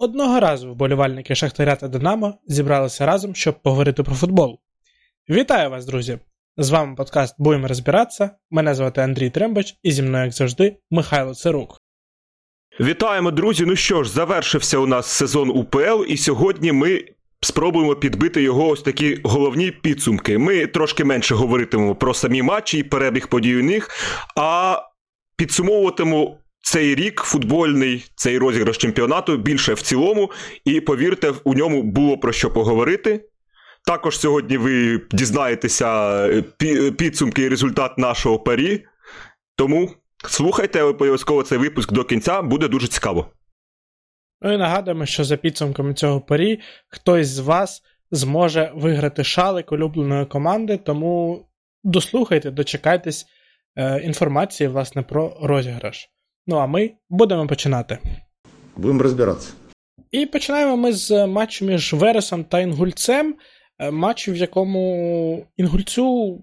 Одного разу вболівальники Шахтаря та Динамо зібралися разом, щоб поговорити про футбол. Вітаю вас, друзі! З вами подкаст Будемо розбиратися. Мене звати Андрій Трембач, і зі мною, як завжди, Михайло Цирук. Вітаємо, друзі! Ну що ж, завершився у нас сезон УПЛ, і сьогодні ми спробуємо підбити його ось такі головні підсумки. Ми трошки менше говоритимемо про самі матчі і перебіг подій у них, а підсумовуватимемо цей рік футбольний, цей розіграш чемпіонату більше в цілому, і повірте, у ньому було про що поговорити. Також сьогодні ви дізнаєтеся е, підсумки і результат нашого парі. Тому слухайте обов'язково цей випуск до кінця, буде дуже цікаво. Ну і нагадуємо, що за підсумками цього парі хтось з вас зможе виграти шалик улюбленої команди, тому дослухайте, дочекайтесь е, інформації власне, про розіграш. Ну а ми будемо починати. Будемо розбиратися. І починаємо ми з матчу між Вересом та Інгульцем. Е, матч, в якому Інгульцю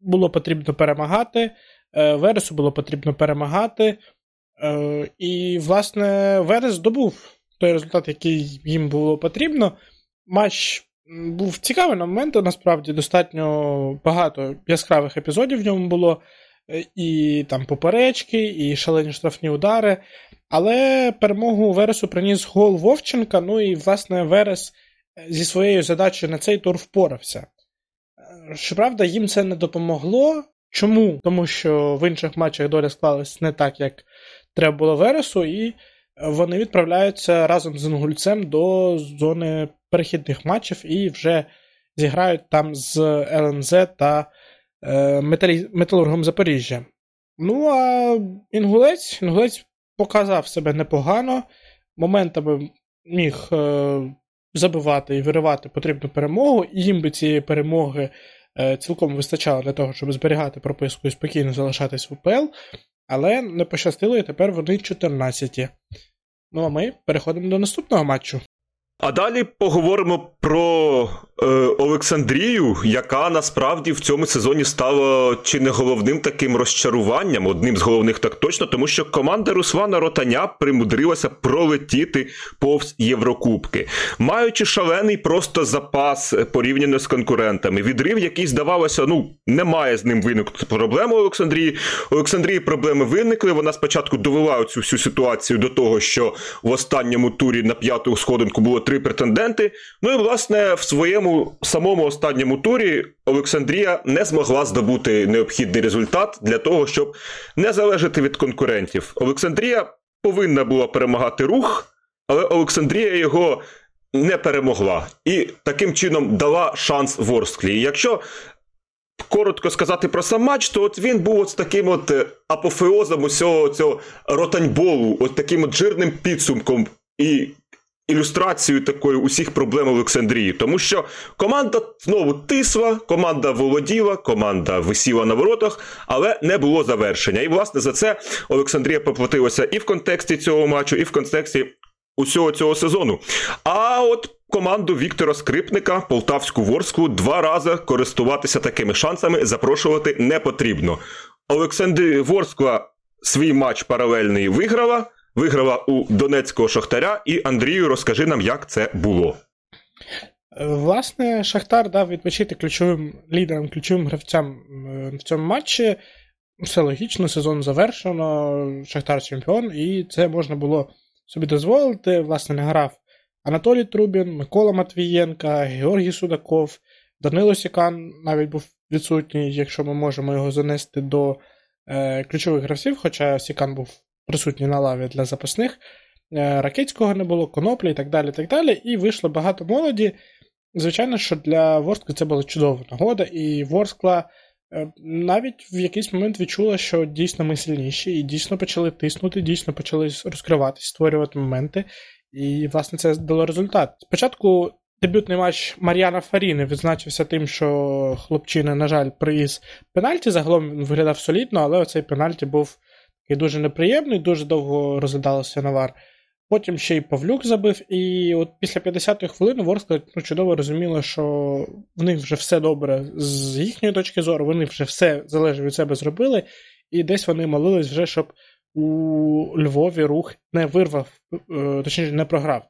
було потрібно перемагати, е, Вересу було потрібно перемагати. Е, і, власне, Верес здобув той результат, який їм було потрібно. Матч був цікавий на моменти, насправді достатньо багато яскравих епізодів в ньому було. Е, і там поперечки, і шалені штрафні удари. Але перемогу Вересу приніс гол Вовченка. Ну і, власне, Верес е, зі своєю задачею на цей тур впорався. Е, щоправда, їм це не допомогло. Чому? Тому що в інших матчах доля склалась не так, як треба було Вересу, і вони відправляються разом з Інгульцем до зони перехідних матчів і вже зіграють там з ЛНЗ та. Металургом Запоріжжя. Ну, а Інгулець Інгулець показав себе непогано. Моментами міг е, забивати і виривати потрібну перемогу, і їм би цієї перемоги е, цілком вистачало для того, щоб зберігати прописку і спокійно залишатись в УПЛ. Але не пощастило, і тепер вони 14. Ну а ми переходимо до наступного матчу. А далі поговоримо про е, Олександрію, яка насправді в цьому сезоні стала чи не головним таким розчаруванням, одним з головних так точно, тому що команда Руслана Ротаня примудрилася пролетіти повз Єврокубки, маючи шалений просто запас порівняно з конкурентами. Відрив, який здавалося, ну немає з ним виникнути проблеми Олександрії. Олександрії проблеми виникли. Вона спочатку довела цю всю ситуацію до того, що в останньому турі на п'яту сходинку було три претенденти. Ну і власне в своєму самому останньому турі Олександрія не змогла здобути необхідний результат для того, щоб не залежати від конкурентів. Олександрія повинна була перемагати рух, але Олександрія його не перемогла і таким чином дала шанс Ворсклі. Якщо коротко сказати про сам матч, то от він був от таким от е, апофеозом усього цього ротаньболу, от таким от жирним підсумком. І ілюстрацією такою усіх проблем Олександрії, тому що команда знову тисла, команда володіла, команда висіла на воротах, але не було завершення. І власне за це Олександрія поплатилася і в контексті цього матчу, і в контексті усього цього сезону. А от команду Віктора Скрипника, Полтавську Ворску, два рази користуватися такими шансами запрошувати не потрібно. Олександрія Ворскла свій матч паралельний виграла виграла у Донецького Шахтаря. І Андрію, розкажи нам, як це було. Власне, Шахтар дав відпочити ключовим лідерам, ключовим гравцям в цьому матчі. Все логічно, сезон завершено, Шахтар чемпіон, і це можна було собі дозволити. Власне, не грав Анатолій Трубін, Микола Матвієнка, Георгій Судаков, Данило Сікан навіть був відсутній, якщо ми можемо його занести до е, ключових гравців, хоча Сікан був присутні на лаві для запасних. Е, Ракетського не було, коноплі і так далі. так далі. І вийшло багато молоді. Звичайно, що для Ворскли це була чудова нагода, і Ворскла е, навіть в якийсь момент відчула, що дійсно ми сильніші, і дійсно почали тиснути, дійсно почали розкриватися, створювати моменти. І, власне, це дало результат. Спочатку дебютний матч Мар'яна Фаріни відзначився тим, що хлопчина, на жаль, приїз пенальті. Загалом він виглядав солідно, але оцей пенальті був і дуже неприємний, дуже довго розглядалося навар. Потім ще й Павлюк забив, і от після 50-ї хвилини Ворскла ну, чудово розуміла, що в них вже все добре з їхньої точки зору, вони вже все залежить від себе зробили, і десь вони молились вже, щоб у Львові рух не вирвав, е, точніше, не програв.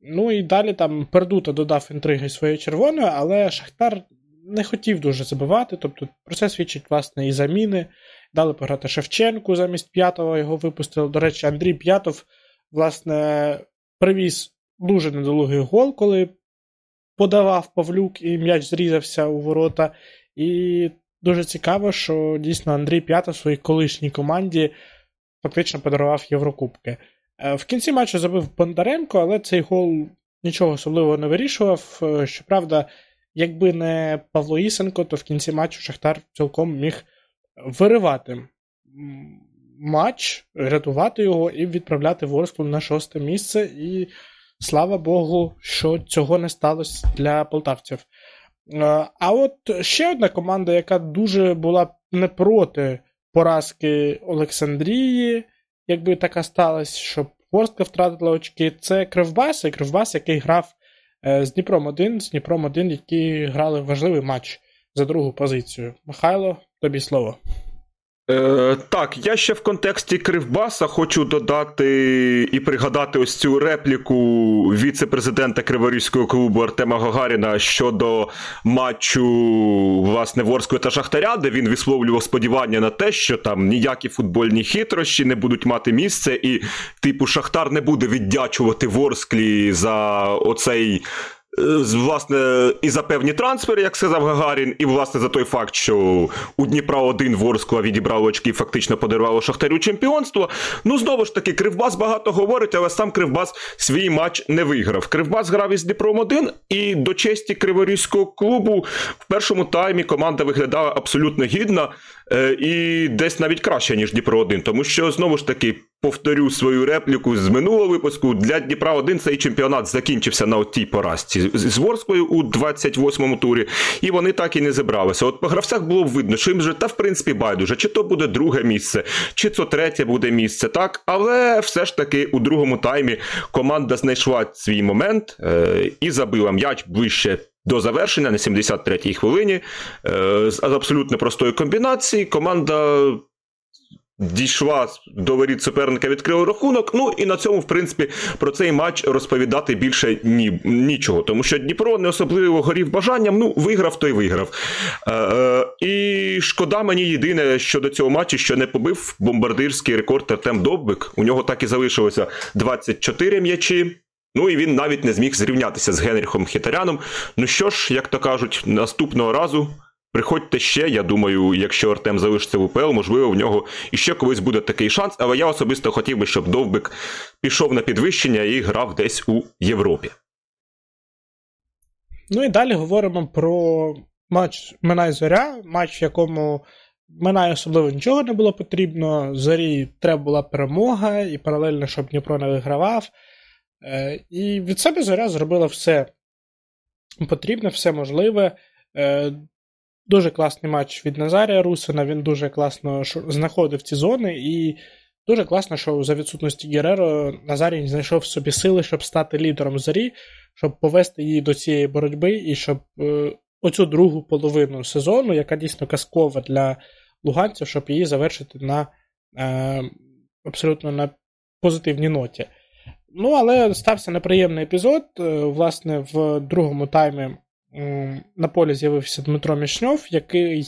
Ну і далі там Пердута додав інтриги своєї червоної, але Шахтар не хотів дуже забивати. Тобто про це свідчить, власне, і заміни. Дали пограти Шевченку замість п'ятого, його випустили. До речі, Андрій П'ятов, власне, привіз дуже недолугий гол, коли подавав Павлюк і м'яч зрізався у ворота. І дуже цікаво, що дійсно Андрій П'ятов в своїй колишній команді фактично подарував Єврокубки. Е, в кінці матчу забив Бондаренко, але цей гол нічого особливого не вирішував. Е, щоправда, якби не Павло Ісенко, то в кінці матчу Шахтар цілком міг виривати матч, рятувати його і відправляти Ворсклу на шосте місце. І слава Богу, що цього не сталося для полтавців. Е, а от ще одна команда, яка дуже була не проти поразки Олександрії, якби така сталася, щоб Ворскла втратила очки, це Кривбас, і Кривбас, який грав е, з Дніпром 1, з Дніпром 1, які грали важливий матч за другу позицію. Михайло, тобі слово. Е, Так, я ще в контексті Кривбаса хочу додати і пригадати ось цю репліку віце-президента Криворізького клубу Артема Гагаріна щодо матчу власне Ворської та Шахтаря, де він висловлював сподівання на те, що там ніякі футбольні хитрощі не будуть мати місце, і, типу, Шахтар не буде віддячувати Ворсклі за оцей. Е, власне, і за певні трансфери, як сказав Гагарін, і власне за той факт, що у Дніпра один Ворскла відібрав очки і фактично подарувало Шахтарю чемпіонство. Ну, знову ж таки, Кривбас багато говорить, але сам Кривбас свій матч не виграв. Кривбас грав із Дніпром 1 і до честі Криворізького клубу в першому таймі команда виглядала абсолютно гідно е, і десь навіть краще, ніж Дніпро 1, тому що знову ж таки повторю свою репліку з минулого випуску. Для Дніпра 1 цей чемпіонат закінчився на тій поразці з Ворською у 28-му турі, і вони так і не зібралися. От по гравцях було б видно, що їм вже та в принципі байдуже, чи то буде друге місце, чи то третє буде місце, так. Але все ж таки у другому таймі команда знайшла свій момент е- і забила м'яч ближче. До завершення на 73-й хвилині е, з абсолютно простої комбінації команда дійшла до воріт суперника, відкрили рахунок. Ну і на цьому, в принципі, про цей матч розповідати більше ні, нічого. Тому що Дніпро не особливо горів бажанням. Ну, виграв, той виграв. Е, е, І шкода мені єдине щодо цього матчу, що не побив бомбардирський рекорд Артем Довбик. У нього так і залишилося 24 м'ячі. Ну і він навіть не зміг зрівнятися з Генріхом Хітаряном. Ну що ж, як то кажуть, наступного разу Приходьте ще, я думаю, якщо Артем залишиться в УПЛ, можливо, в нього іще колись буде такий шанс. Але я особисто хотів би, щоб Довбик пішов на підвищення і грав десь у Європі. Ну і далі говоримо про матч Минай Зоря, матч, в якому Минай особливо нічого не було потрібно. Зорі треба була перемога, і паралельно, щоб Дніпро не вигравав. Е, і від себе Зоря зробила все потрібне, все можливе. Е, Дуже класний матч від Назарія Русина. Він дуже класно знаходив ці зони, і дуже класно, що за відсутності Гереро Назарій знайшов собі сили, щоб стати лідером зорі, щоб повести її до цієї боротьби, і щоб е, оцю другу половину сезону, яка дійсно казкова для луганців, щоб її завершити на абсолютно на позитивній ноті. Ну, але стався неприємний епізод. Е, власне, в другому таймі на полі з'явився Дмитро Мішньов, який,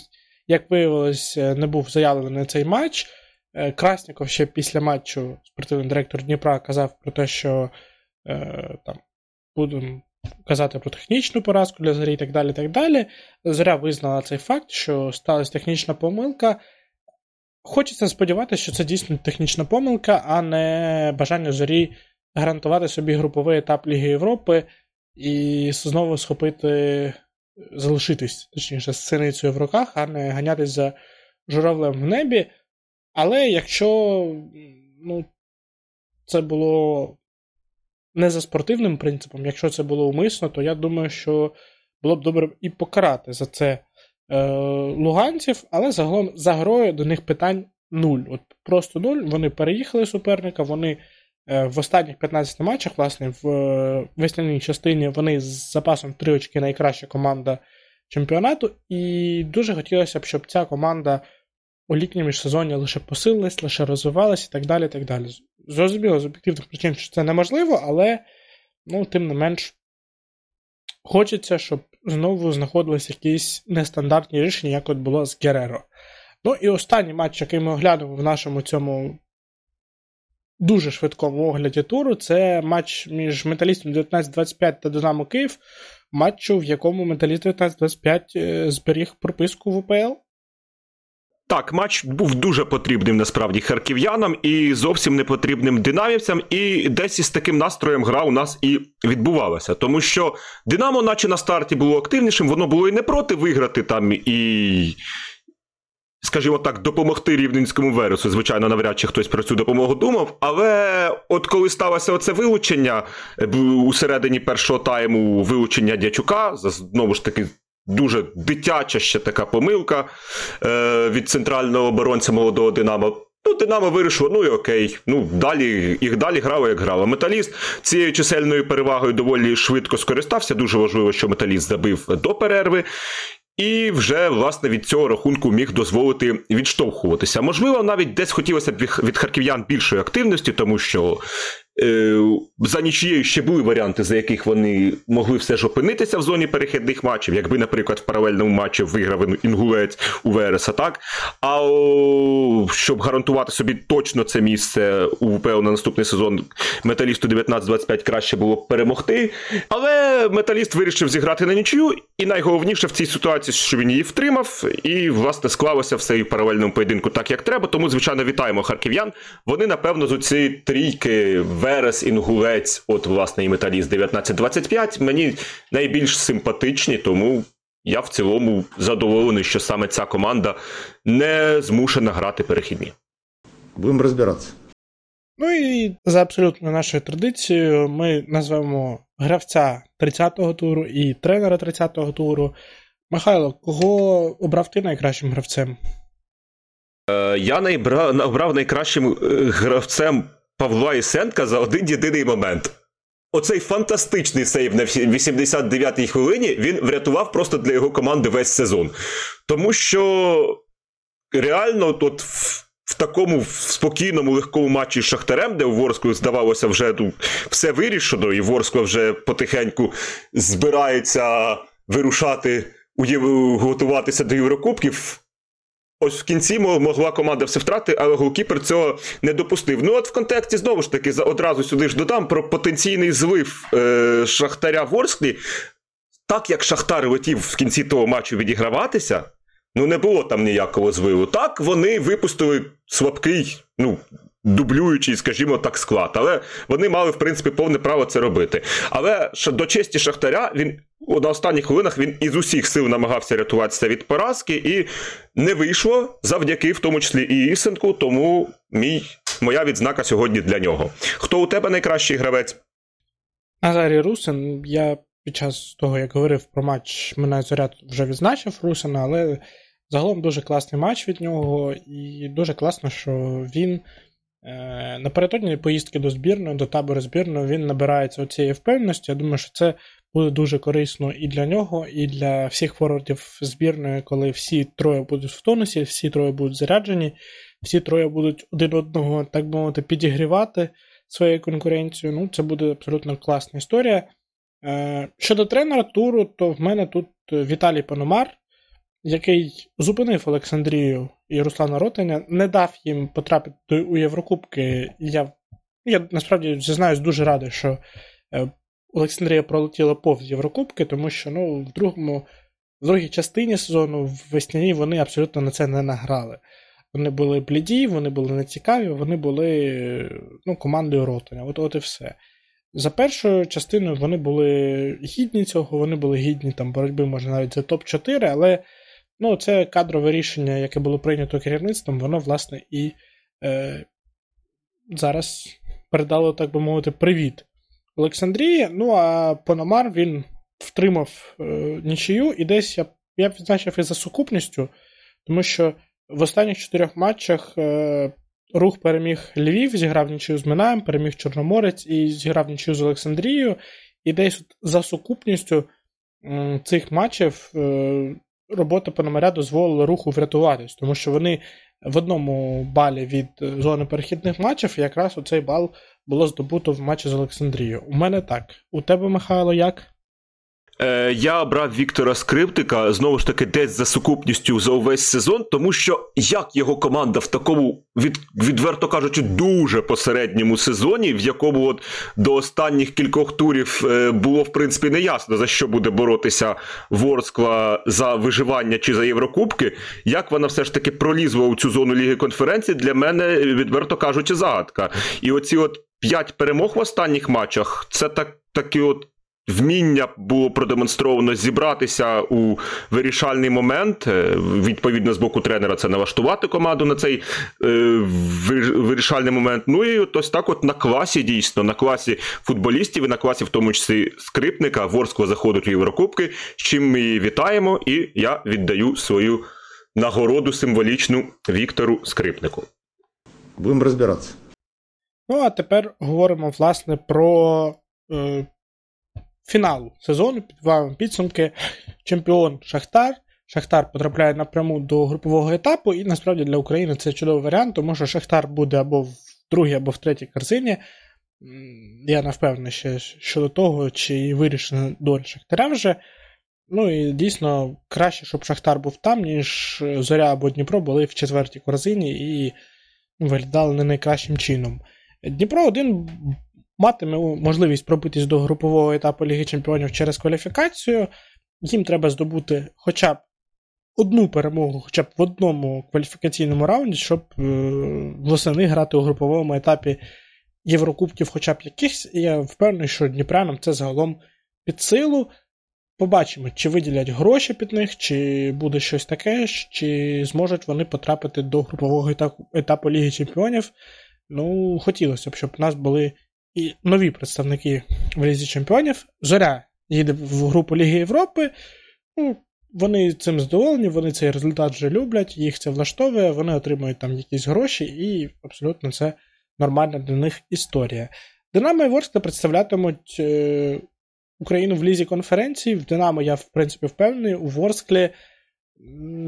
як виявилось, е, не був заявлений на цей матч. Е, Красніков ще після матчу спортивний директор Дніпра казав про те, що там будемо казати про технічну поразку для зорі і так далі. так далі. Зоря визнала цей факт, що сталася технічна помилка. Хочеться сподіватися, що це дійсно технічна помилка, а не бажання зорі гарантувати собі груповий етап Ліги Європи і знову схопити, залишитись, точніше, з синицею в руках, а не ганятись за журавлем в небі. Але якщо ну, це було не за спортивним принципом, якщо це було умисно, то я думаю, що було б добре і покарати за це е, луганців, але загалом за грою до них питань нуль. От Просто нуль. Вони переїхали суперника, вони в останніх 15 матчах, власне, в е, весняній частині вони з запасом 3 очки найкраща команда чемпіонату. І дуже хотілося б, щоб ця команда у літньому міжсезонні лише посилились, лише розвивались і так далі. так далі. Зрозуміло, з об'єктивних причин, що це неможливо, але ну, тим не менш хочеться, щоб знову знаходились якісь нестандартні рішення, як от було з Гереро. Ну і останній матч, який ми оглянемо в нашому цьому дуже швидкому огляді туру, це матч між металістом 1925 та Динамо Київ, матчу, в якому металіст 1925 е, зберіг прописку в УПЛ. Так, матч був дуже потрібним насправді харків'янам і зовсім не потрібним динамівцям. І десь із таким настроєм гра у нас і відбувалася. Тому що Динамо, наче на старті, було активнішим, воно було і не проти виграти там і. Скажімо так, допомогти рівненському вересу. Звичайно, навряд чи хтось про цю допомогу думав. Але от коли сталося оце вилучення у середині першого тайму вилучення Дячука, знову ж таки, дуже дитяча ще така помилка е, від центрального оборонця молодого Динамо. Ну, Динамо вирішило, ну і окей. Ну, далі їх далі грало, як грало. Металіст цією чисельною перевагою доволі швидко скористався. Дуже важливо, що металіст забив до перерви. І вже, власне, від цього рахунку міг дозволити відштовхуватися. Можливо, навіть десь хотілося б від харків'ян більшої активності, тому що за нічією ще були варіанти, за яких вони могли все ж опинитися в зоні перехідних матчів, якби, наприклад, в паралельному матчі виграв інгулець у Вереса, так? А щоб гарантувати собі точно це місце у ВПЛ на наступний сезон, металісту 19-25 краще було б перемогти. Але металіст вирішив зіграти на нічию, і найголовніше в цій ситуації, що він її втримав, і, власне, склалося все і в паралельному поєдинку так, як треба. Тому, звичайно, вітаємо харків'ян. Вони, напевно, з цієї трійки. Верес, Інгулець, от, власне, і Металіст 1925 мені найбільш симпатичні, тому я в цілому задоволений, що саме ця команда не змушена грати перехідні. Будемо розбиратися. Ну і за абсолютно нашою традицією ми назвемо гравця 30-го туру і тренера 30-го туру. Михайло, кого обрав ти найкращим гравцем? Е, я обрав найкращим е, гравцем Павла Ісенка за один єдиний момент. Оцей фантастичний сейв на 89-й хвилині він врятував просто для його команди весь сезон. Тому що реально, от в, в такому спокійному, легкому матчі з Шахтарем, де у Ворску здавалося, вже ну, все вирішено, і Ворскла вже потихеньку збирається вирушати, готуватися до Єврокубків. Ось в кінці могла команда все втрати, але голкіпер цього не допустив. Ну от в контексті знову ж таки одразу сюди ж додам про потенційний злив е, Шахтаря в Орсклі. Так як Шахтар летів в кінці того матчу відіграватися, ну не було там ніякого звиву. Так вони випустили слабкий, ну. Дублюючий, скажімо так, склад, але вони мали в принципі повне право це робити. Але до честі Шахтаря він на останніх хвилинах він із усіх сил намагався рятуватися від поразки, і не вийшло завдяки в тому числі і Ісенку. Тому мій, моя відзнака сьогодні для нього. Хто у тебе найкращий гравець? Назарій Русин. Я під час того, як говорив про матч, мене заряд вже відзначив Русина, але загалом дуже класний матч від нього, і дуже класно, що він. Е, напередодні поїздки до збірної, до табору збірної, він набирається цієї впевненості. Я думаю, що це буде дуже корисно і для нього, і для всіх форвардів збірної, коли всі троє будуть в тонусі, всі троє будуть заряджені, всі троє будуть один одного, так би мовити, підігрівати своєю конкуренцією. Ну, це буде абсолютно класна історія. Е, щодо тренера туру, то в мене тут Віталій Пономар, який зупинив Олександрію і Руслана Ротеня, не дав їм потрапити у Єврокубки. Я я насправді зізнаюсь дуже радий, що е, Олександрія пролетіла повз Єврокубки, тому що ну, в другому, в другій частині сезону, в весняній, вони абсолютно на це не награли. Вони були бліді, вони були нецікаві, вони були ну, командою Ротаня. От от і все. За першою частиною вони були гідні цього, вони були гідні там боротьби, може, навіть за топ-4, але ну, це кадрове рішення, яке було прийнято керівництвом, воно, власне, і е, зараз передало, так би мовити, привіт Олександрії. Ну а Пономар він втримав е, нічию, і десь я я б відзначив і за сукупністю, тому що в останніх чотирьох матчах е, рух переміг Львів, зіграв нічию з Минаєм, переміг Чорноморець і зіграв нічию з Олександрією. І десь за сукупністю е, цих матчів робота Пономаря дозволила руху врятуватись, тому що вони в одному балі від зони перехідних матчів, і якраз оцей бал було здобуто в матчі з Олександрією. У мене так. У тебе, Михайло, як? Е, Я обрав Віктора Скриптика знову ж таки десь за сукупністю за увесь сезон, тому що як його команда в такому від, відверто кажучи, дуже посередньому сезоні, в якому от до останніх кількох турів е, було в принципі неясно за що буде боротися Ворскла за виживання чи за Єврокубки, як вона все ж таки пролізла у цю зону Ліги конференції, для мене відверто кажучи, загадка. І оці от п'ять перемог в останніх матчах, це так такі от. Вміння було продемонстровано зібратися у вирішальний момент. Е, відповідно, з боку тренера це налаштувати команду на цей е, вирішальний момент. Ну і ось так, от на класі дійсно, на класі футболістів і на класі, в тому числі скрипника, Ворскла заходить у Єврокубки. З чим ми її вітаємо, і я віддаю свою нагороду символічну Віктору Скрипнику. Будемо розбиратися. Ну, а тепер говоримо, власне, про. Фіналу сезону, підбиваємо підсумки. Чемпіон Шахтар. Шахтар потрапляє напряму до групового етапу, і насправді для України це чудовий варіант, тому що Шахтар буде або в другій, або в третій корзині. Я не впевнений ще щодо того, чи вирішена доля Шахтаря вже. Ну і дійсно краще, щоб Шахтар був там, ніж Зоря або Дніпро були в четвертій корзині і виглядали не найкращим чином. Дніпро один матиме можливість пробитись до групового етапу Ліги Чемпіонів через кваліфікацію. Їм треба здобути хоча б одну перемогу, хоча б в одному кваліфікаційному раунді, щоб е, восени грати у груповому етапі Єврокубків, хоча б якихось. Я впевнений, що Дніпрянам це загалом під силу. Побачимо, чи виділять гроші під них, чи буде щось таке, чи зможуть вони потрапити до групового етапу Ліги Чемпіонів. Ну, хотілося б, щоб у нас були і нові представники в Лізі Чемпіонів. Зоря їде в групу Ліги Європи. Ну, Вони цим задоволені, вони цей результат вже люблять, їх це влаштовує, вони отримують там якісь гроші, і абсолютно це нормальна для них історія. Динамо і Ворскла представлятимуть е, Україну в лізі конференції. В Динамо я, в принципі, впевнений, у Ворсклі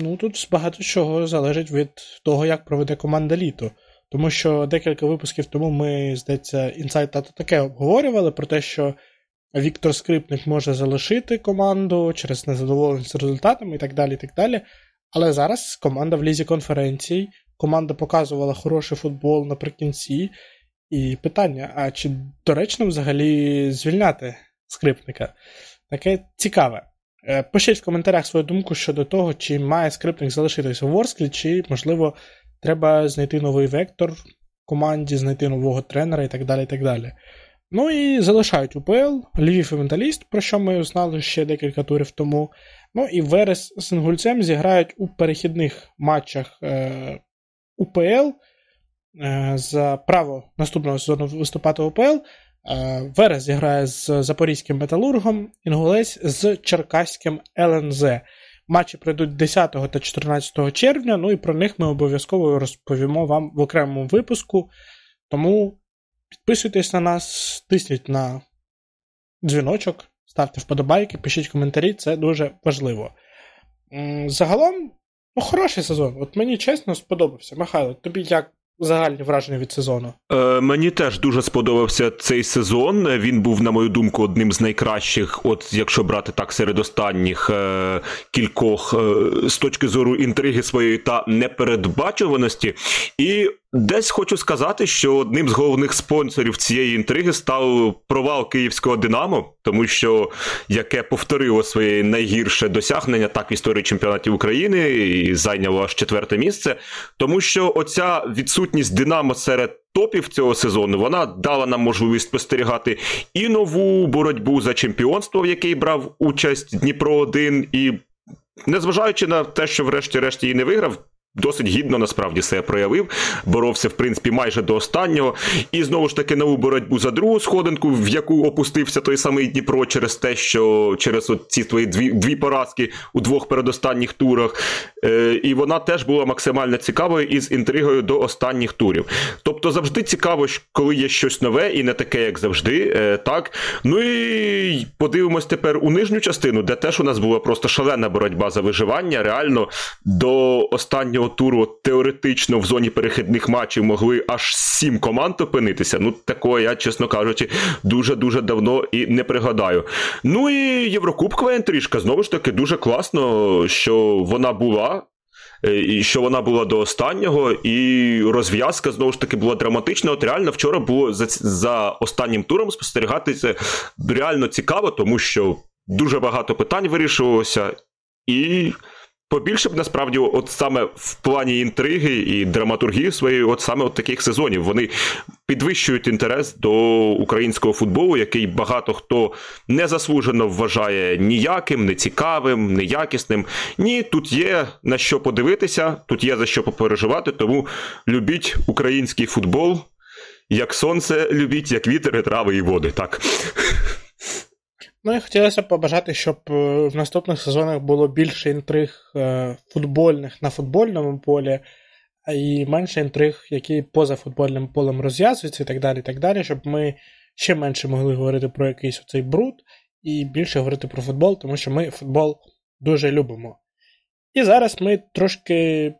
ну, тут багато чого залежить від того, як проведе команда літо. Тому що декілька випусків тому ми, здається, інсайт тато таке обговорювали про те, що Віктор Скрипник може залишити команду через незадоволеність результатами і так далі. і так далі. Але зараз команда в лізі конференцій, команда показувала хороший футбол наприкінці. І питання: а чи доречно взагалі звільняти скрипника? Таке цікаве. Е, пишіть в коментарях свою думку щодо того, чи має скрипник залишитися у Ворсклі, чи, можливо, Треба знайти новий вектор команді, знайти нового тренера і так далі. і так далі. Ну і залишають УПЛ, Львів і Менталіст, про що ми знали ще декілька турів тому. Ну і Верес з Інгульцем зіграють у перехідних матчах е, УПЛ е, за право наступного сезону виступати в УПЛ. Е, Верес зіграє з Запорізьким металургом, Інгулець з Черкаським ЛНЗ. Матчі пройдуть 10 та 14 червня, ну і про них ми обов'язково розповімо вам в окремому випуску. Тому підписуйтесь на нас, тисніть на дзвіночок, ставте вподобайки, пишіть коментарі, це дуже важливо. Загалом, ну, хороший сезон. От мені чесно сподобався. Михайло, тобі як загальні враження від сезону? Е, Мені теж дуже сподобався цей сезон. Він був, на мою думку, одним з найкращих, от якщо брати так серед останніх е, кількох е, з точки зору інтриги своєї та непередбачуваності. І Десь хочу сказати, що одним з головних спонсорів цієї інтриги став провал київського Динамо, тому що яке повторило своє найгірше досягнення так в історії чемпіонатів України і зайняло аж четверте місце. Тому що оця відсутність Динамо серед топів цього сезону вона дала нам можливість спостерігати і нову боротьбу за чемпіонство, в якій брав участь Дніпро 1 і. Незважаючи на те, що врешті-решт її не виграв, Досить гідно насправді себе проявив, боровся в принципі майже до останнього. І знову ж таки нову боротьбу за другу сходинку, в яку опустився той самий Дніпро через те, що через ці твої дві дві поразки у двох передостанніх турах. Е, І вона теж була максимально цікавою із інтригою до останніх турів. Тобто завжди цікаво, коли є щось нове і не таке, як завжди. Е, так. Ну і подивимось тепер у нижню частину, де теж у нас була просто шалена боротьба за виживання. Реально до останнього наступного туру теоретично в зоні перехідних матчів могли аж сім команд опинитися. Ну, такого я, чесно кажучи, дуже-дуже давно і не пригадаю. Ну і Єврокубкова інтрижка, знову ж таки, дуже класно, що вона була. Е, і що вона була до останнього, і розв'язка знову ж таки була драматична. От реально вчора було за за останнім туром спостерігатися реально цікаво, тому що дуже багато питань вирішувалося, і побільше б насправді, от саме в плані інтриги і драматургії своєї, от саме от таких сезонів. Вони підвищують інтерес до українського футболу, який багато хто незаслужено вважає ніяким, нецікавим, неякісним. Ні, тут є на що подивитися, тут є за що попереживати, тому любіть український футбол. Як сонце любіть, як вітер, і трави і води. Так. Ну і хотілося б побажати, щоб е, в наступних сезонах було більше інтриг е, футбольних на футбольному полі, і менше інтриг, які поза футбольним полем розв'язуються і так далі, і так далі, щоб ми ще менше могли говорити про якийсь оцей бруд і більше говорити про футбол, тому що ми футбол дуже любимо. І зараз ми трошки,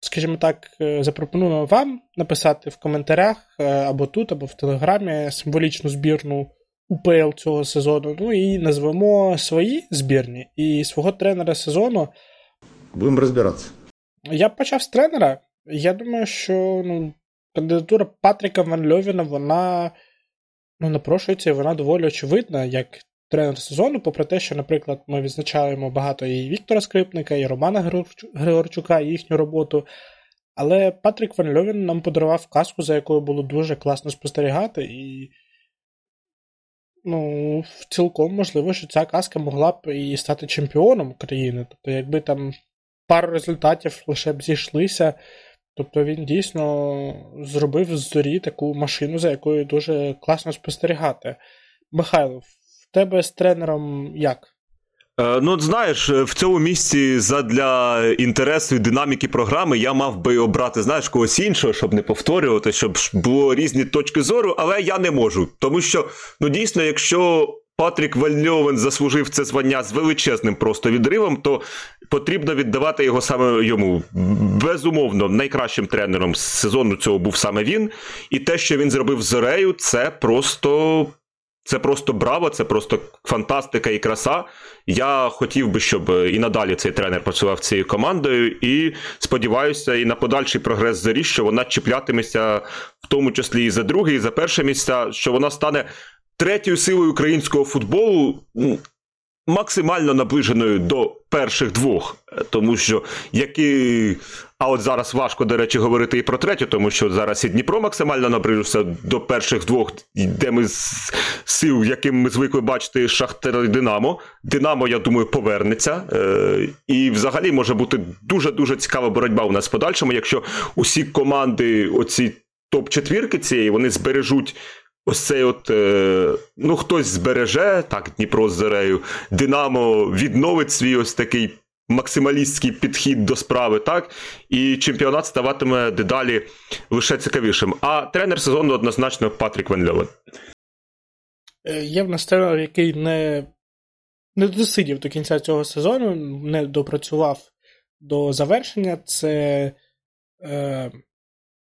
скажімо так, е, запропонуємо вам написати в коментарях або тут, або в Телеграмі символічну збірну. УПЛ цього сезону. Ну і назвемо свої збірні і свого тренера сезону. Будемо розбиратися. Я почав з тренера. Я думаю, що ну, кандидатура Патріка Ван Льовіна, вона ну, напрошується і вона доволі очевидна, як тренер сезону, попри те, що, наприклад, ми відзначаємо багато і Віктора Скрипника, і Романа Григорчука, і їхню роботу. Але Патрік Ван Льовін нам подарував казку, за якою було дуже класно спостерігати. і ну, цілком можливо, що ця казка могла б і стати чемпіоном країни. Тобто, якби там пару результатів лише б зійшлися, тобто він дійсно зробив з зорі таку машину, за якою дуже класно спостерігати. Михайло, в тебе з тренером як? Е, ну, знаєш, в цьому місці задля інтересу і динаміки програми я мав би обрати, знаєш, когось іншого, щоб не повторювати, щоб було різні точки зору, але я не можу. Тому що, ну дійсно, якщо Патрік Вальньовен заслужив це звання з величезним просто відривом, то потрібно віддавати його саме йому. Безумовно, найкращим тренером сезону цього був саме він. І те, що він зробив з Зорею, це просто. Це просто браво, це просто фантастика і краса. Я хотів би, щоб і надалі цей тренер працював цією командою, і сподіваюся, і на подальший прогрес зарі, що вона чіплятиметься в тому числі і за друге, і за перше місця, що вона стане третьою силою українського футболу максимально наближеною до перших двох, тому що які. А от зараз важко, до речі, говорити і про третю, тому що зараз і Дніпро максимально наближився до перших двох, де ми з сил, яким ми звикли бачити Шахтер і Динамо. Динамо, я думаю, повернеться. Е, І взагалі може бути дуже-дуже цікава боротьба у нас в подальшому, якщо усі команди, оці топ-четвірки цієї, вони збережуть Ось цей от, е, ну, хтось збереже, так, Дніпро з Зарею, Динамо відновить свій ось такий максималістський підхід до справи, так, і чемпіонат ставатиме дедалі лише цікавішим. А тренер сезону однозначно Патрік Ван Льовен. Е, є в нас тренер, який не не досидів до кінця цього сезону, не допрацював до завершення. Це е,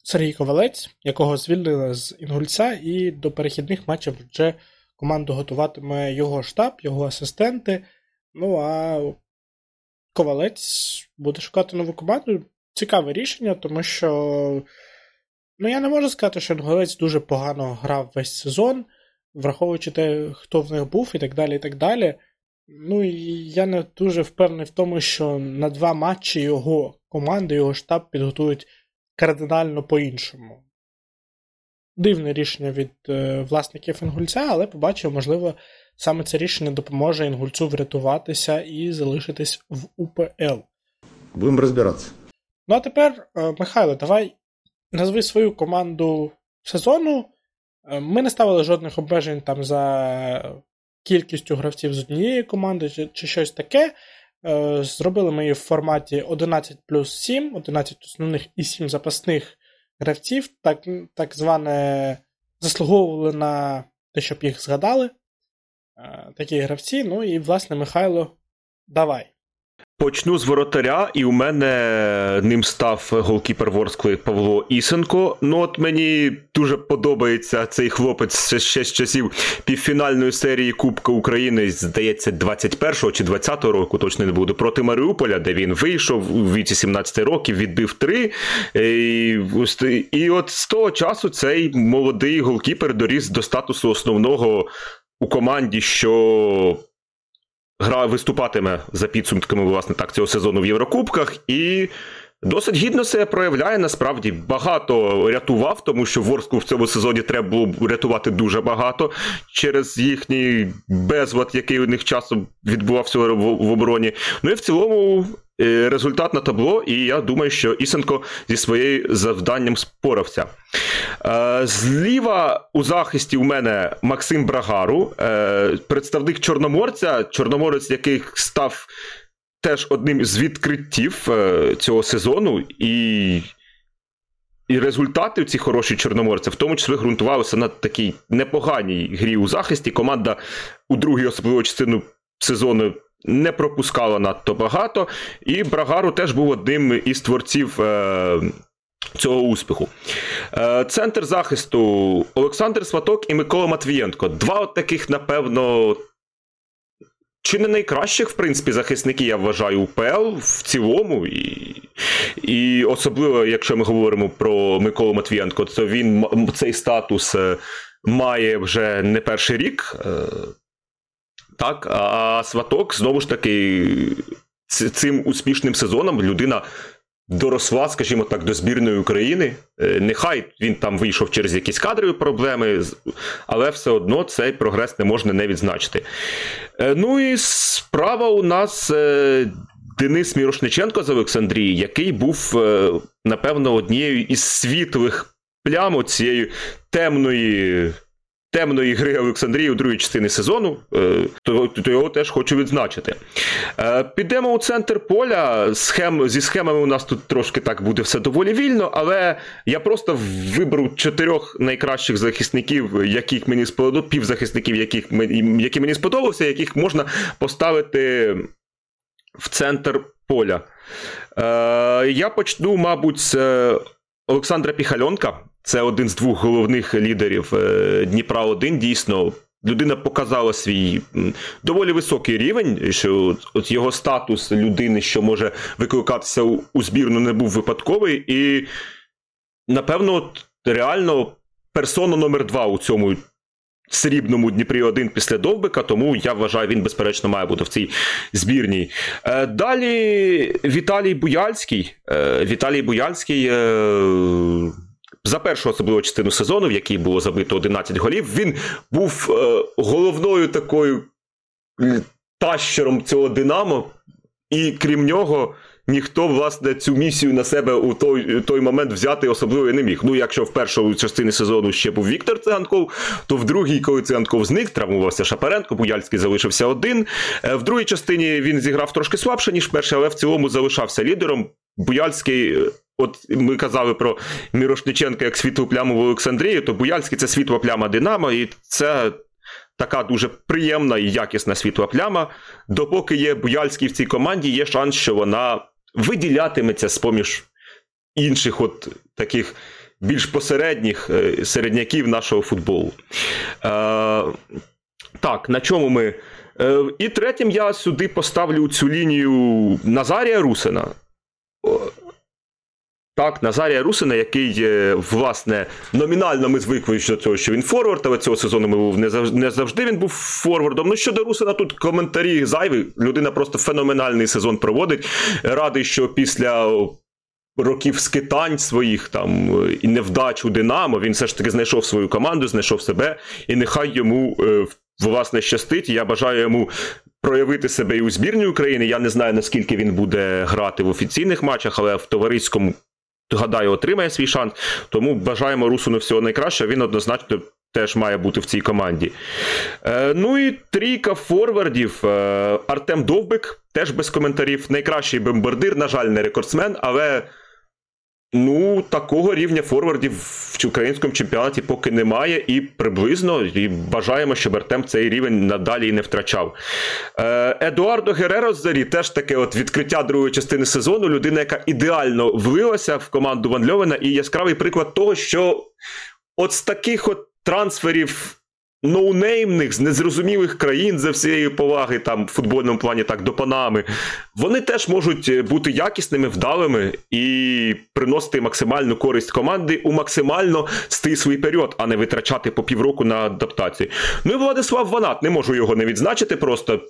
Сергій Ковалець, якого звільнили з Інгульця, і до перехідних матчів вже команду готуватиме його штаб, його асистенти. Ну а Ковалець буде шукати нову команду. Цікаве рішення, тому що ну, я не можу сказати, що Інгулець дуже погано грав весь сезон, враховуючи те, хто в них був і так далі. і так далі. Ну і я не дуже впевнений в тому, що на два матчі його команди, його штаб підготують кардинально по-іншому. Дивне рішення від е, власників Інгульця, але побачив, можливо, саме це рішення допоможе Інгульцю врятуватися і залишитись в УПЛ. Будемо розбиратися. Ну а тепер, е, Михайло, давай назви свою команду сезону. Е, ми не ставили жодних обмежень там за кількістю гравців з однієї команди чи, чи щось таке. Зробили ми її в форматі 11 плюс 7, 11 основних і 7 запасних гравців, так так зване заслуговували на те, щоб їх згадали. Е, такі гравці. Ну і, власне, Михайло, давай. Почну з воротаря, і у мене ним став голкіпер Ворскли Павло Ісенко. Ну от мені дуже подобається цей хлопець ще з часів півфінальної серії Кубка України, здається, 21-го чи 20-го року, точно не буду, проти Маріуполя, де він вийшов у віці 17 років, відбив три. І, і от з того часу цей молодий голкіпер доріс до статусу основного у команді, що гра виступатиме за підсумками власне так цього сезону в Єврокубках і. Досить гідно себе проявляє, насправді багато рятував, тому що Ворску в цьому сезоні треба було рятувати дуже багато через їхній безлад, який у них часом відбувався в обороні. Ну і в цілому результат на табло, і я думаю, що Ісенко зі своїм завданням спорався. Е, зліва у захисті у мене Максим Брагару, е, представник Чорноморця, Чорноморець, який став теж одним з відкриттів цього сезону, і і результати ці хороші чорноморця, в тому числі ґрунтувалися на такій непоганій грі у захисті. Команда у другій особливо частину сезону не пропускала надто багато, і Брагару теж був одним із творців. Е- Цього успіху. Е, центр захисту Олександр Сваток і Микола Матвієнко. Два от таких, напевно, чи не найкращих, в принципі, захисники, я вважаю, УПЛ в цілому. І і особливо, якщо ми говоримо про Миколу Матвієнко, то він цей статус е, має вже не перший рік. Так, а Сваток знову ж таки цим успішним сезоном людина доросла, скажімо так, до збірної України. Е, нехай він там вийшов через якісь кадрові проблеми, але все одно цей прогрес не можна не відзначити. Е, ну і справа у нас. Е, Денис Мірошниченко з Олександрії, який був, напевно, однією із світлих плям цієї темної темної гри Олександрії у другій частині сезону, е, то, то його теж хочу відзначити. Е, підемо у центр поля. Схем, Зі схемами у нас тут трошки так буде все доволі вільно, але я просто виберу чотирьох найкращих захисників, яких мені сподобалося, півзахисників, яких які мені сподобалися, яких можна поставити в центр поля. Е, Я почну, мабуть, з Олександра Піхальонка. Це один з двох головних лідерів е, Дніпра 1 Дійсно, людина показала свій доволі високий рівень, що от його статус людини, що може викликатися у збірну, не був випадковий. І, напевно, от, реально персона номер два у цьому. Срібному Дніпрі 1 після Довбика, тому я вважаю, він, безперечно, має бути в цій збірній. Е, далі Віталій Буяльський. Е, Віталій Буяльський за першу особливу частину сезону, в якій було забито 11 голів, він був е, головною такою тащером цього Динамо, і крім нього. Ніхто, власне, цю місію на себе у той той момент взяти особливо не міг. Ну, якщо в першій частині сезону ще був Віктор Циганков, то в другій, коли Циганков зник, травмувався Шапаренко, Буяльський залишився один. Е, в другій частині він зіграв трошки слабше, ніж перший, але в цілому залишався лідером. Буяльський От ми казали про Мірошниченка як світлу пляму в Олександрії, то Буяльський це світла пляма Динамо, і це така дуже приємна і якісна світла пляма. Допоки є Буяльський в цій команді, є шанс, що вона виділятиметься з поміж інших от таких більш посередніх е, середняків нашого футболу. Е, Так, на чому ми. Е, І третім я сюди поставлю цю лінію Назарія Русина. Так, Назарія Русина, який, власне, номінально ми звикли до цього, що він форвард, але цього сезону ми був не завжди, він був форвардом. Ну щодо Русина, тут коментарі зайві. Людина просто феноменальний сезон проводить. Радий, що після. Років скитань своїх там і невдач у Динамо, він все ж таки знайшов свою команду, знайшов себе, і нехай йому власне щастить. Я бажаю йому проявити себе і у збірній України. Я не знаю наскільки він буде грати в офіційних матчах, але в товариському гадаю, отримає свій шанс. Тому бажаємо Русуну всього найкращого. Він однозначно теж має бути в цій команді. Е, Ну і трійка форвардів. Е, Артем Довбик теж без коментарів. Найкращий бомбардир, на жаль, не рекордсмен, але Ну, такого рівня форвардів в українському чемпіонаті поки немає, і приблизно і бажаємо, щоб Артем цей рівень надалі і не втрачав. Е, Едуардо Гереро Зарі теж таке от відкриття другої частини сезону. Людина, яка ідеально влилася в команду Ван Льовена, і яскравий приклад того, що от з таких от трансферів ноунеймних з незрозумілих країн за всієї поваги, там в футбольному плані так до Панами, вони теж можуть е, бути якісними, вдалими і приносити максимальну користь команди у максимально стислий період, а не витрачати по півроку на адаптацію. Ну і Владислав Ванат, не можу його не відзначити. Просто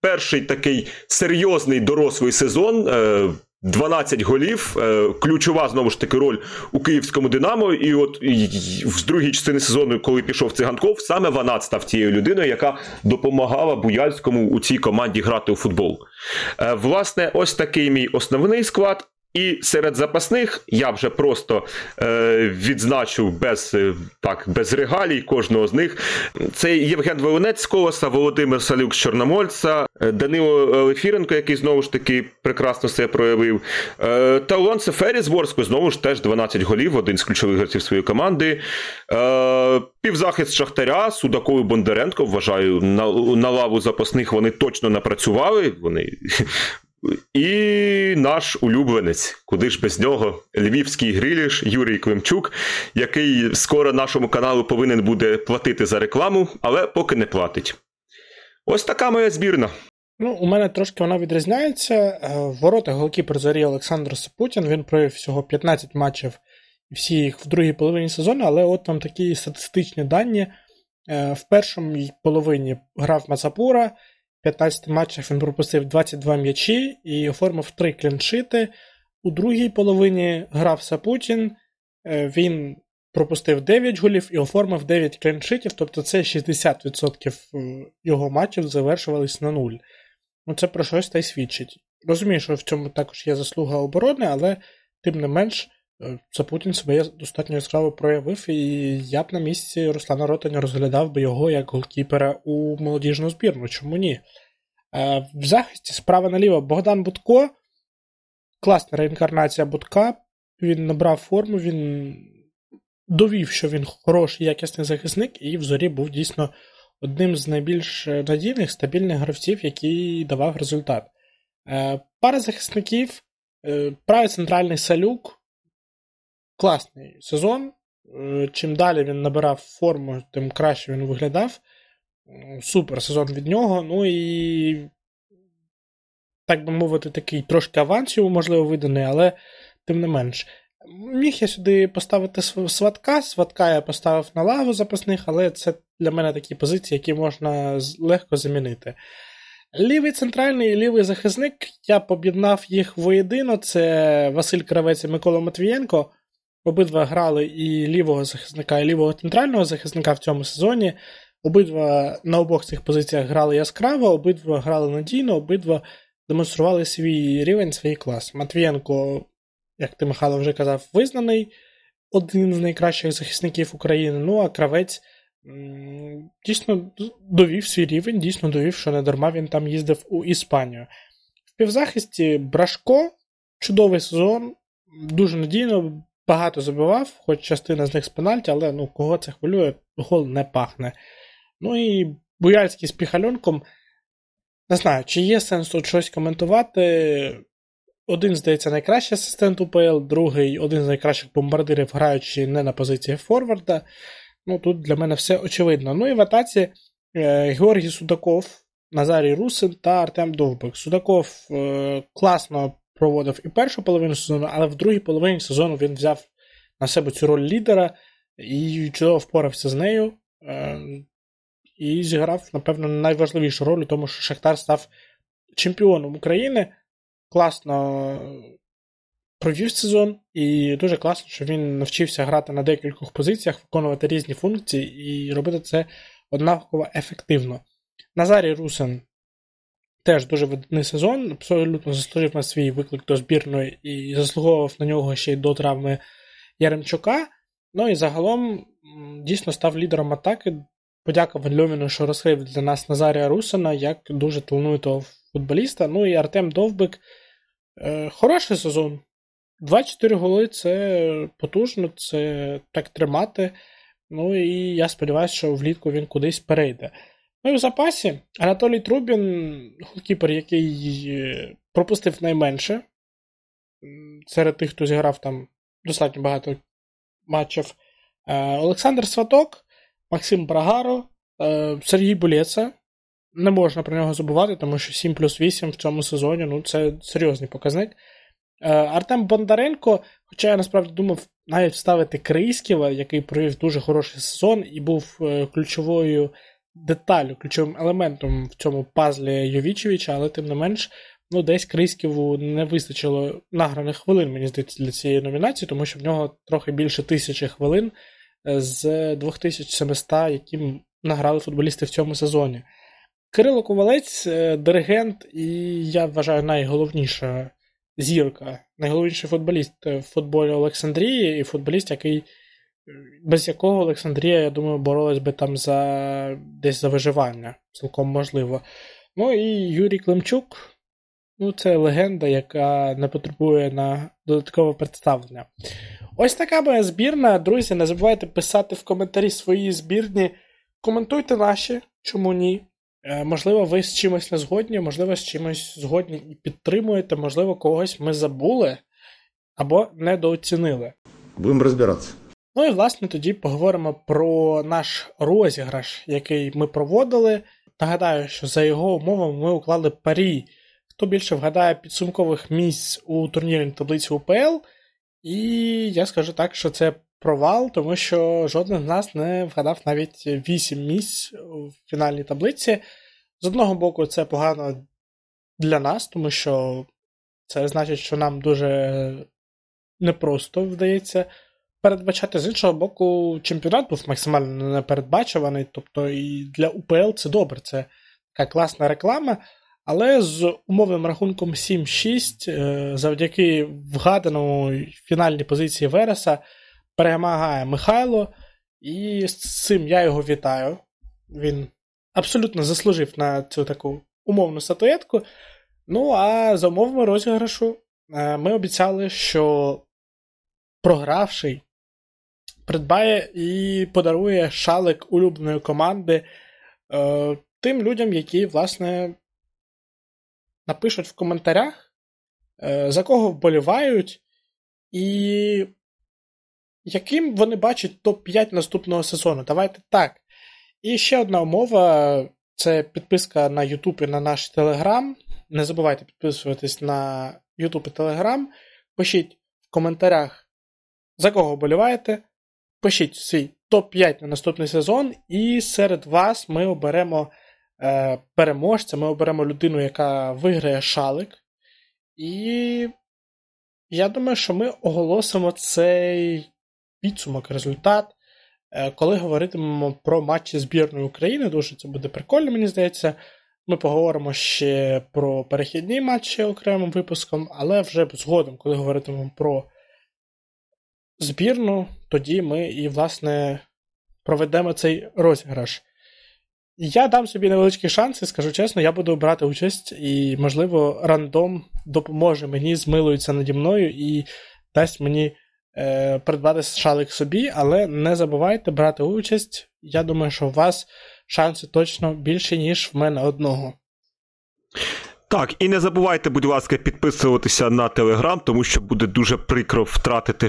перший такий серйозний дорослий сезон. Е, 12 голів, е, ключова знову ж таки роль у київському Динамо. І от в другій частині сезону, коли пішов циганков, саме Ванат став тією людиною, яка допомагала Буяльському у цій команді грати у футбол. Е, власне, ось такий мій основний склад. І серед запасних я вже просто е, відзначу без е, так, без регалій кожного з них. Це Євген Волонець з Колоса, Володимир Салюк з Чорномольця, е, Данило Лефіренко, який знову ж таки прекрасно себе проявив. Е, та Олонце з Ворську знову ж теж 12 голів, один з ключових гравців своєї команди. Е, Півзахист Шахтаря, Судаков і Бондаренко, вважаю, на, на лаву запасних вони точно напрацювали. Вони і наш улюбленець, куди ж без нього, львівський гриліш Юрій Климчук, який скоро нашому каналу повинен буде платити за рекламу, але поки не платить. Ось така моя збірна. Ну, у мене трошки вона відрізняється. Е, ворота голкіпер зорі Олександр Сапутін. Він провів всього 15 матчів і всі їх в другій половині сезону, але от там такі статистичні дані. Е, в першому половині грав Мацапура, 15 матчах він пропустив 22 м'ячі і оформив 3 кліншити. У другій половині грав Сапутін, е, він пропустив 9 голів і оформив 9 кліншитів, тобто це 60% е, його матчів завершувались на нуль. Ну, Це про щось та й свідчить. Розумію, що в цьому також є заслуга оборони, але тим не менш. Сапутін себе достатньо яскраво проявив, і я б на місці Руслана Ротаня розглядав би його як голкіпера у молодіжну збірну. Чому ні? Е, в захисті справа наліво Богдан Будко. Класна реінкарнація Будка. Він набрав форму, він довів, що він хороший якісний захисник, і в зорі був дійсно одним з найбільш надійних стабільних гравців, який давав результат. Е, пара захисників, е, правий центральний салюк класний сезон. Е, чим далі він набирав форму, тим краще він виглядав. Супер сезон від нього. Ну і, так би мовити, такий трошки аванс йому, можливо, виданий, але тим не менш. Міг я сюди поставити сватка. Сватка я поставив на лаву запасних, але це для мене такі позиції, які можна легко замінити. Лівий центральний і лівий захисник я поб'єднав їх воєдино. Це Василь Кравець і Микола Матвієнко. Обидва грали і лівого захисника, і лівого центрального захисника в цьому сезоні. Обидва на обох цих позиціях грали яскраво, обидва грали надійно, обидва демонстрували свій рівень, свій клас. Матвієнко, як ти Михайло вже казав, визнаний один з найкращих захисників України. Ну а кравець дійсно довів свій рівень, дійсно довів, що не дарма він там їздив у Іспанію. В півзахисті Брашко, чудовий сезон, дуже надійно багато забивав, хоч частина з них з пенальті, але ну, кого це хвилює, гол не пахне. Ну і Буяльський з піхальонком. Не знаю, чи є сенс тут щось коментувати. Один, здається, найкращий асистент УПЛ, другий один з найкращих бомбардирів, граючи не на позиції Форварда. Ну, тут для мене все очевидно. Ну і в атаці е, Георгій Судаков, Назарій Русин та Артем Довбик. Судаков е, класно проводив і першу половину сезону, але в другій половині сезону він взяв на себе цю роль лідера і чудово впорався з нею. Е, і зіграв, напевно, найважливішу роль у тому, що Шахтар став чемпіоном України. Класно провів сезон, і дуже класно, що він навчився грати на декількох позиціях, виконувати різні функції і робити це однаково ефективно. Назарій Русин Теж дуже видатний сезон, абсолютно заслужив на свій виклик до збірної і заслуговував на нього ще й до травми Яремчука. Ну і загалом дійсно став лідером атаки. Подяка Льовіну, що розкрив для нас Назарія Русина як дуже талановитого футболіста. Ну і Артем Довбик. Е, хороший сезон. 24 голи це потужно, це так тримати. Ну і я сподіваюся, що влітку він кудись перейде. Ну і в запасі Анатолій Трубін, голкіпер, який е, пропустив найменше. Серед тих, хто зіграв там достатньо багато матчів. Е, Олександр Сваток, Максим Брагаро, е, Сергій Булєца. Не можна про нього забувати, тому що 7 плюс 8 в цьому сезоні ну це серйозний показник. Артем Бондаренко, хоча я насправді думав навіть вставити Крийськіва, який провів дуже хороший сезон і був ключовою деталю, ключовим елементом в цьому пазлі Йовічевича, але тим не менш, ну, десь Крисківу не вистачило награних хвилин, мені здається, для цієї номінації, тому що в нього трохи більше тисячі хвилин е, з 2700, яким награли футболісти в цьому сезоні. Кирило Ковалець, е, диригент, і я вважаю найголовніша зірка, найголовніший футболіст в футболі Олександрії і футболіст, який без якого Олександрія, я думаю, боролась би там за десь за виживання, цілком можливо. Ну і Юрій Климчук, ну це легенда, яка не потребує на додаткове представлення. Ось така моя збірна. Друзі, не забувайте писати в коментарі свої збірні. Коментуйте наші, чому ні. Е, можливо, ви з чимось не згодні, можливо, з чимось згодні і підтримуєте, можливо, когось ми забули або недооцінили. Будемо розбиратися. Ну і власне тоді поговоримо про наш розіграш, який ми проводили. Нагадаю, що за його умовами ми уклали парі. Хто більше вгадає підсумкових місць у турнірній таблиці УПЛ, і я скажу так, що це провал, тому що жоден з нас не вгадав навіть 8 місць в фінальній таблиці. З одного боку, це погано для нас, тому що це значить, що нам дуже непросто вдається передбачати. З іншого боку, чемпіонат був максимально непередбачуваний, тобто і для УПЛ це добре, це така класна реклама. Але з умовним рахунком 7-6, е, завдяки вгаданому фінальній позиції Вереса, перемагає Михайло. І з цим я його вітаю. Він абсолютно заслужив на цю таку умовну статуетку. Ну, а за умовами розіграшу е, ми обіцяли, що програвший придбає і подарує шалик улюбленої команди е, тим людям, які, власне, напишуть в коментарях, е, за кого вболівають, і яким вони бачать топ-5 наступного сезону. Давайте так. І ще одна умова це підписка на YouTube і на наш Telegram. Не забувайте підписуватись на YouTube і Telegram. Пишіть в коментарях, за кого вболіваєте. Пишіть свій топ-5 на наступний сезон, і серед вас ми оберемо е, переможця, ми оберемо людину, яка виграє шалик. І я думаю, що ми оголосимо цей підсумок, результат, е, коли говоритимемо про матчі збірної України. Дуже це буде прикольно, мені здається. Ми поговоримо ще про перехідні матчі окремим випуском, але вже згодом, коли говоритимемо про збірну, тоді ми і, власне, проведемо цей розіграш. Я дам собі невеличкі шанси, скажу чесно, я буду брати участь, і, можливо, рандом допоможе мені, змилується наді мною і дасть мені е, придбати шалик собі, але не забувайте брати участь. Я думаю, що у вас шанси точно більші, ніж в мене одного. Так, і не забувайте, будь ласка, підписуватися на Телеграм, тому що буде дуже прикро втратити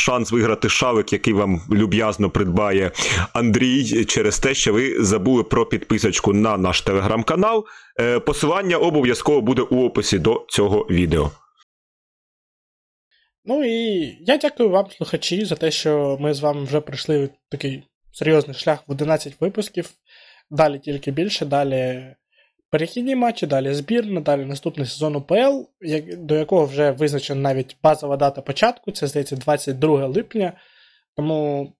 шанс виграти шалик, який вам люб'язно придбає Андрій, через те, що ви забули про підписочку на наш телеграм-канал. Е, посилання обов'язково буде у описі до цього відео. Ну і я дякую вам, слухачі, за те, що ми з вами вже пройшли такий серйозний шлях в 11 випусків. Далі тільки більше, далі. Перехідні матчі, далі збірна, далі наступний сезон УПЛ, до якого вже визначена навіть базова дата початку, це здається 22 липня. Тому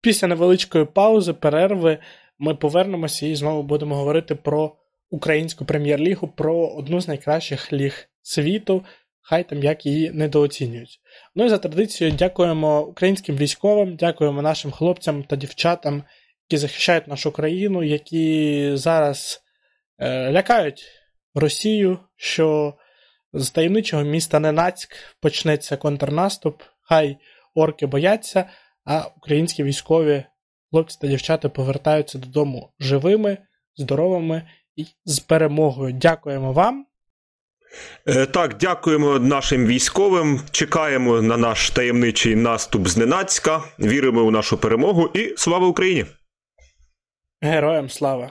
після невеличкої паузи, перерви, ми повернемося і знову будемо говорити про українську прем'єр-лігу, про одну з найкращих ліг світу. Хай там як її недооцінюють. Ну і за традицією дякуємо українським військовим, дякуємо нашим хлопцям та дівчатам, які захищають нашу країну, які зараз. Е, лякають Росію, що З таємничого міста Ненацьк почнеться контрнаступ. Хай орки бояться, а українські військові хлопці та дівчата повертаються додому живими, здоровими і з перемогою. Дякуємо вам. Е, Так, дякуємо нашим військовим. Чекаємо на наш таємничий наступ зненацька. Віримо у нашу перемогу і слава Україні! Героям слава!